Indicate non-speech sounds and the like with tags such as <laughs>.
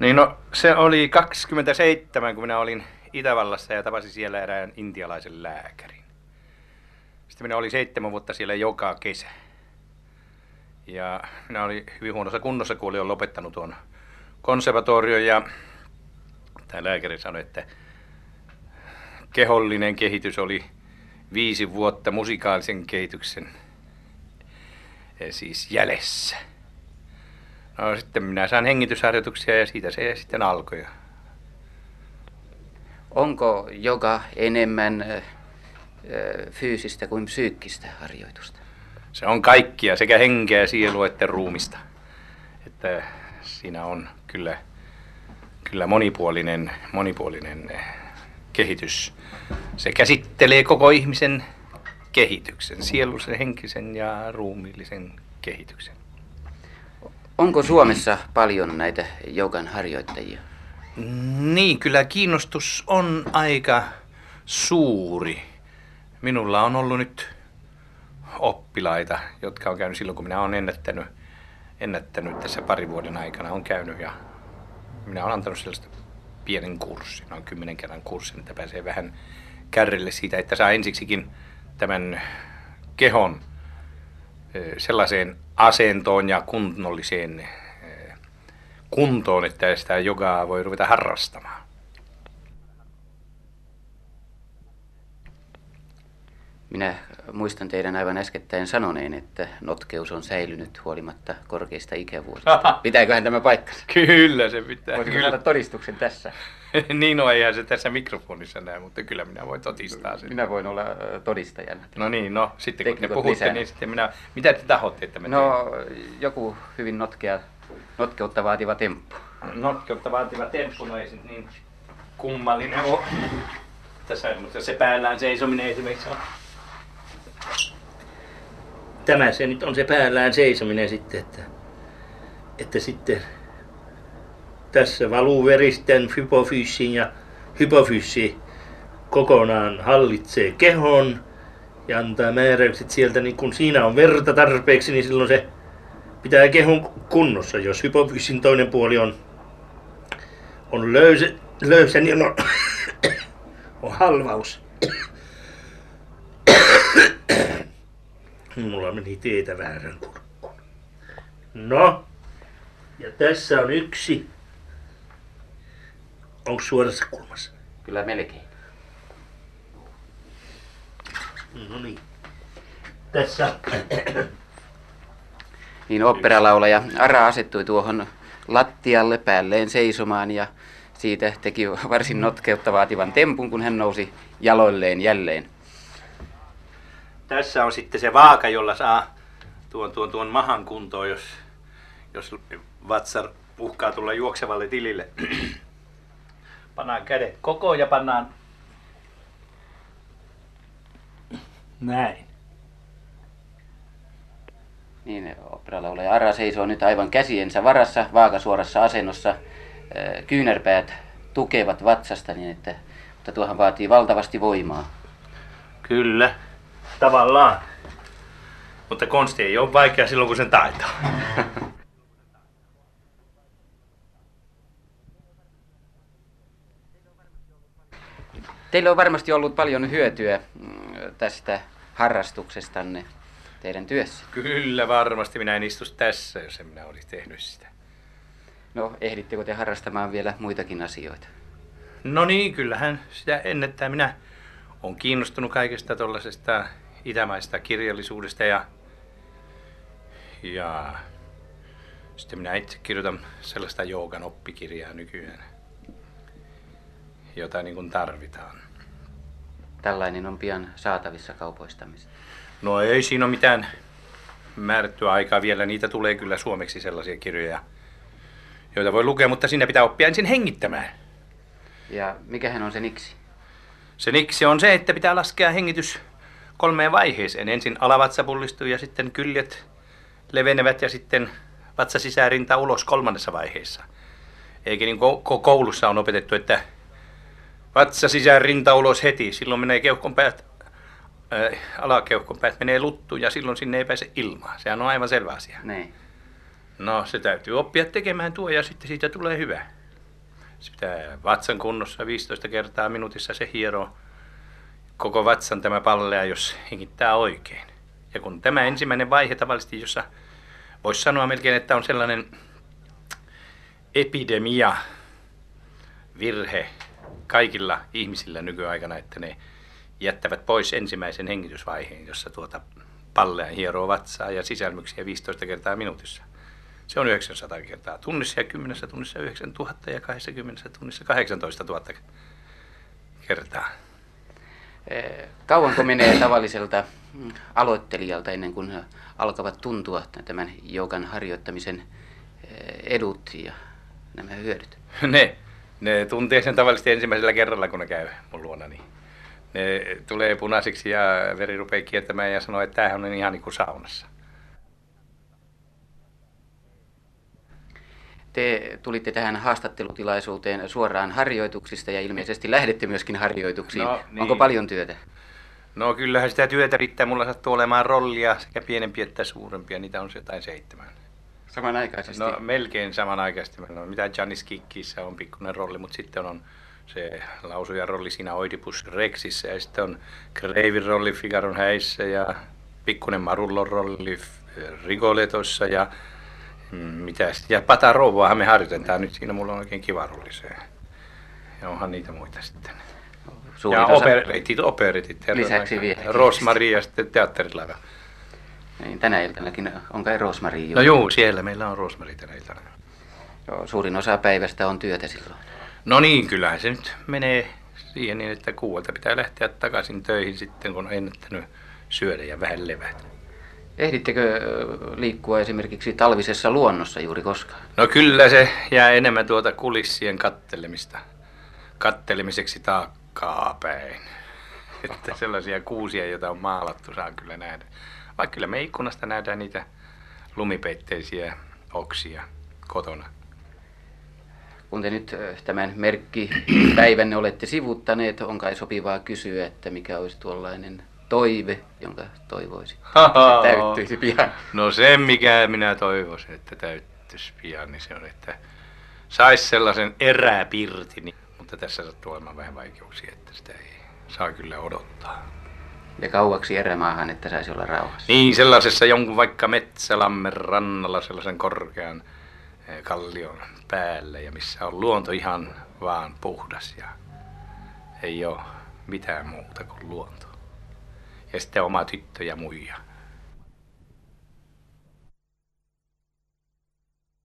Niin no, se oli 27, kun minä olin Itävallassa ja tapasin siellä erään intialaisen lääkärin. Sitten minä olin seitsemän vuotta siellä joka kesä. Ja minä olin hyvin huonossa kunnossa, kun olin lopettanut tuon konservatorion ja tämä lääkäri sanoi, että kehollinen kehitys oli viisi vuotta musikaalisen kehityksen eh, siis jäljessä. No sitten minä sain hengitysharjoituksia ja siitä se sitten alkoi. Onko joka enemmän fyysistä kuin psyykkistä harjoitusta? Se on kaikkia, sekä henkeä, sielua että ruumista. Että siinä on kyllä, kyllä monipuolinen, monipuolinen kehitys. Se käsittelee koko ihmisen kehityksen, sielullisen, henkisen ja ruumiillisen kehityksen. Onko Suomessa paljon näitä jogan harjoittajia? Niin, kyllä kiinnostus on aika suuri. Minulla on ollut nyt oppilaita, jotka on käynyt silloin, kun minä olen ennättänyt, ennättänyt tässä pari vuoden aikana. On käynyt ja minä olen antanut sellaista pienen kurssin, noin kymmenen kerran kurssin, että pääsee vähän kärrille siitä, että saa ensiksikin tämän kehon sellaiseen asentoon ja kunnolliseen kuntoon, että sitä jogaa voi ruveta harrastamaan. Minä muistan teidän aivan äskettäin sanoneen, että notkeus on säilynyt huolimatta korkeista ikävuosista. <laughs> Pitääköhän tämä paikka? Kyllä se pitää. Voisiko kyllä. todistuksen tässä? <laughs> niin no eihän se tässä mikrofonissa näe, mutta kyllä minä voin todistaa sen. Minä voin olla todistajana. No niin, no sitten kun te puhutte, lisää. niin sitten minä, mitä te tahotte, että me No joku hyvin notkea, notkeutta vaativa temppu. Notkeutta vaativa temppu, no ei se niin kummallinen ole. Tässä, mutta se päällään seisominen esimerkiksi on tämä se nyt on se päällään seisominen sitten, että, että sitten tässä valuu veristen hypofyysin ja hypofyysi kokonaan hallitsee kehon ja antaa määräykset sieltä, niin kun siinä on verta tarpeeksi, niin silloin se pitää kehon kunnossa. Jos hypofyysin toinen puoli on, on löysä, löysä, niin on, on halvaus. Mulla meni teetä väärän kurkkuun. No, ja tässä on yksi. Onko suorassa kulmassa? Kyllä melkein. No niin. Tässä. niin operalaulaja Ara asettui tuohon lattialle päälleen seisomaan ja siitä teki varsin notkeutta vaativan tempun, kun hän nousi jaloilleen jälleen tässä on sitten se vaaka, jolla saa tuon, tuon, tuon mahan kuntoon, jos, jos vatsa uhkaa tulla juoksevalle tilille. Pannaan kädet koko ja pannaan näin. Niin, operalaulaja Ara seisoo nyt aivan käsiensä varassa, vaakasuorassa asennossa. Kyynärpäät tukevat vatsasta niin, että, mutta tuohan vaatii valtavasti voimaa. Kyllä tavallaan. Mutta konsti ei ole vaikea silloin, kun sen taitaa. <laughs> Teillä on varmasti ollut paljon hyötyä mm, tästä harrastuksestanne teidän työssä. Kyllä varmasti. Minä en istus tässä, jos en minä olisi tehnyt sitä. No, ehdittekö te harrastamaan vielä muitakin asioita? No niin, kyllähän sitä ennättää. Minä olen kiinnostunut kaikesta tuollaisesta itämaista kirjallisuudesta ja, ja sitten minä itse kirjoitan sellaista joogan oppikirjaa nykyään, jota niin kuin tarvitaan. Tällainen on pian saatavissa kaupoistamista. No ei siinä ole mitään määrättyä aikaa vielä. Niitä tulee kyllä suomeksi sellaisia kirjoja, joita voi lukea, mutta sinne pitää oppia ensin hengittämään. Ja mikähän on se niksi? Se niksi on se, että pitää laskea hengitys kolmeen vaiheeseen. Ensin alavatsa pullistuu ja sitten kyljet levenevät ja sitten vatsa sisärinta ulos kolmannessa vaiheessa. Eikä niin kuin koulussa on opetettu, että vatsa sisään rinta ulos heti. Silloin menee keuhkon päät, äh, alakeuhkon päät menee luttuun ja silloin sinne ei pääse ilmaa. Sehän on aivan selvä asia. Niin. No se täytyy oppia tekemään tuo ja sitten siitä tulee hyvä. Se pitää vatsan kunnossa 15 kertaa minuutissa se hieroo koko vatsan tämä pallea, jos hengittää oikein. Ja kun tämä ensimmäinen vaihe tavallisesti, jossa voisi sanoa melkein, että on sellainen epidemia, virhe kaikilla ihmisillä nykyaikana, että ne jättävät pois ensimmäisen hengitysvaiheen, jossa tuota pallea hieroo vatsaa ja sisälmyksiä 15 kertaa minuutissa. Se on 900 kertaa tunnissa ja 10 tunnissa 9000 ja 20 tunnissa 18 000 kertaa. Kauanko menee tavalliselta aloittelijalta ennen kuin alkavat tuntua tämän joukan harjoittamisen edut ja nämä hyödyt? Ne, ne tuntee sen tavallisesti ensimmäisellä kerralla, kun ne käy mun luona. Niin ne tulee punaisiksi ja veri rupeaa kiertämään ja sanoo, että tämähän on ihan niin kuin saunassa. Te tulitte tähän haastattelutilaisuuteen suoraan harjoituksista ja ilmeisesti lähdette myöskin harjoituksiin. No, niin. Onko paljon työtä? No kyllähän sitä työtä riittää. Mulla sattuu olemaan rollia sekä pienempiä että suurempia. Niitä on jotain seitsemän. Samanaikaisesti? No melkein samanaikaisesti. No, mitä Janis Kikkissä on pikkuinen rolli, mutta sitten on se lausuja rolli siinä Oidipus Rexissä ja sitten on Kreivin rolli Figaron häissä ja pikkuinen Marullon rolli Rigoletossa ja mm, mitä. Ja Patarovaahan me harjoitetaan nyt, siinä mulla on oikein kiva rolli se. Ja onhan niitä muita sitten. Suurin ja osa... operitit, operitit. Lisäksi vielä. Rosmarie ja sitten teatterilaiva. Niin, tänä iltanakin, onko Rosmarie? No juu, siellä meillä on Rosmarie tänä iltana. Joo, suurin osa päivästä on työtä silloin. No niin, kyllähän se nyt menee siihen niin, että kuuelta pitää lähteä takaisin töihin sitten, kun on ennättänyt syödä ja vähän levätä. Ehdittekö liikkua esimerkiksi talvisessa luonnossa juuri koskaan? No kyllä se jää enemmän tuota kulissien kattelemista, kattelemiseksi taakkaa päin. <laughs> Että sellaisia kuusia, joita on maalattu, saa kyllä nähdä. Vaikka kyllä me ikkunasta nähdään niitä lumipeitteisiä oksia kotona kun te nyt tämän merkkipäivänne olette sivuttaneet, on kai sopivaa kysyä, että mikä olisi tuollainen toive, jonka toivoisi, että täyttyisi pian. No se, mikä minä toivoisin, että täyttyisi pian, niin se on, että saisi sellaisen eräpirtin. Mutta tässä sattuu olemaan vähän vaikeuksia, että sitä ei saa kyllä odottaa. Ja kauaksi erämaahan, että saisi olla rauhassa. Niin, sellaisessa jonkun vaikka Metsälammen rannalla, sellaisen korkean kallion päälle ja missä on luonto ihan vaan puhdas ja ei ole mitään muuta kuin luonto. Ja sitten oma tyttö ja muija.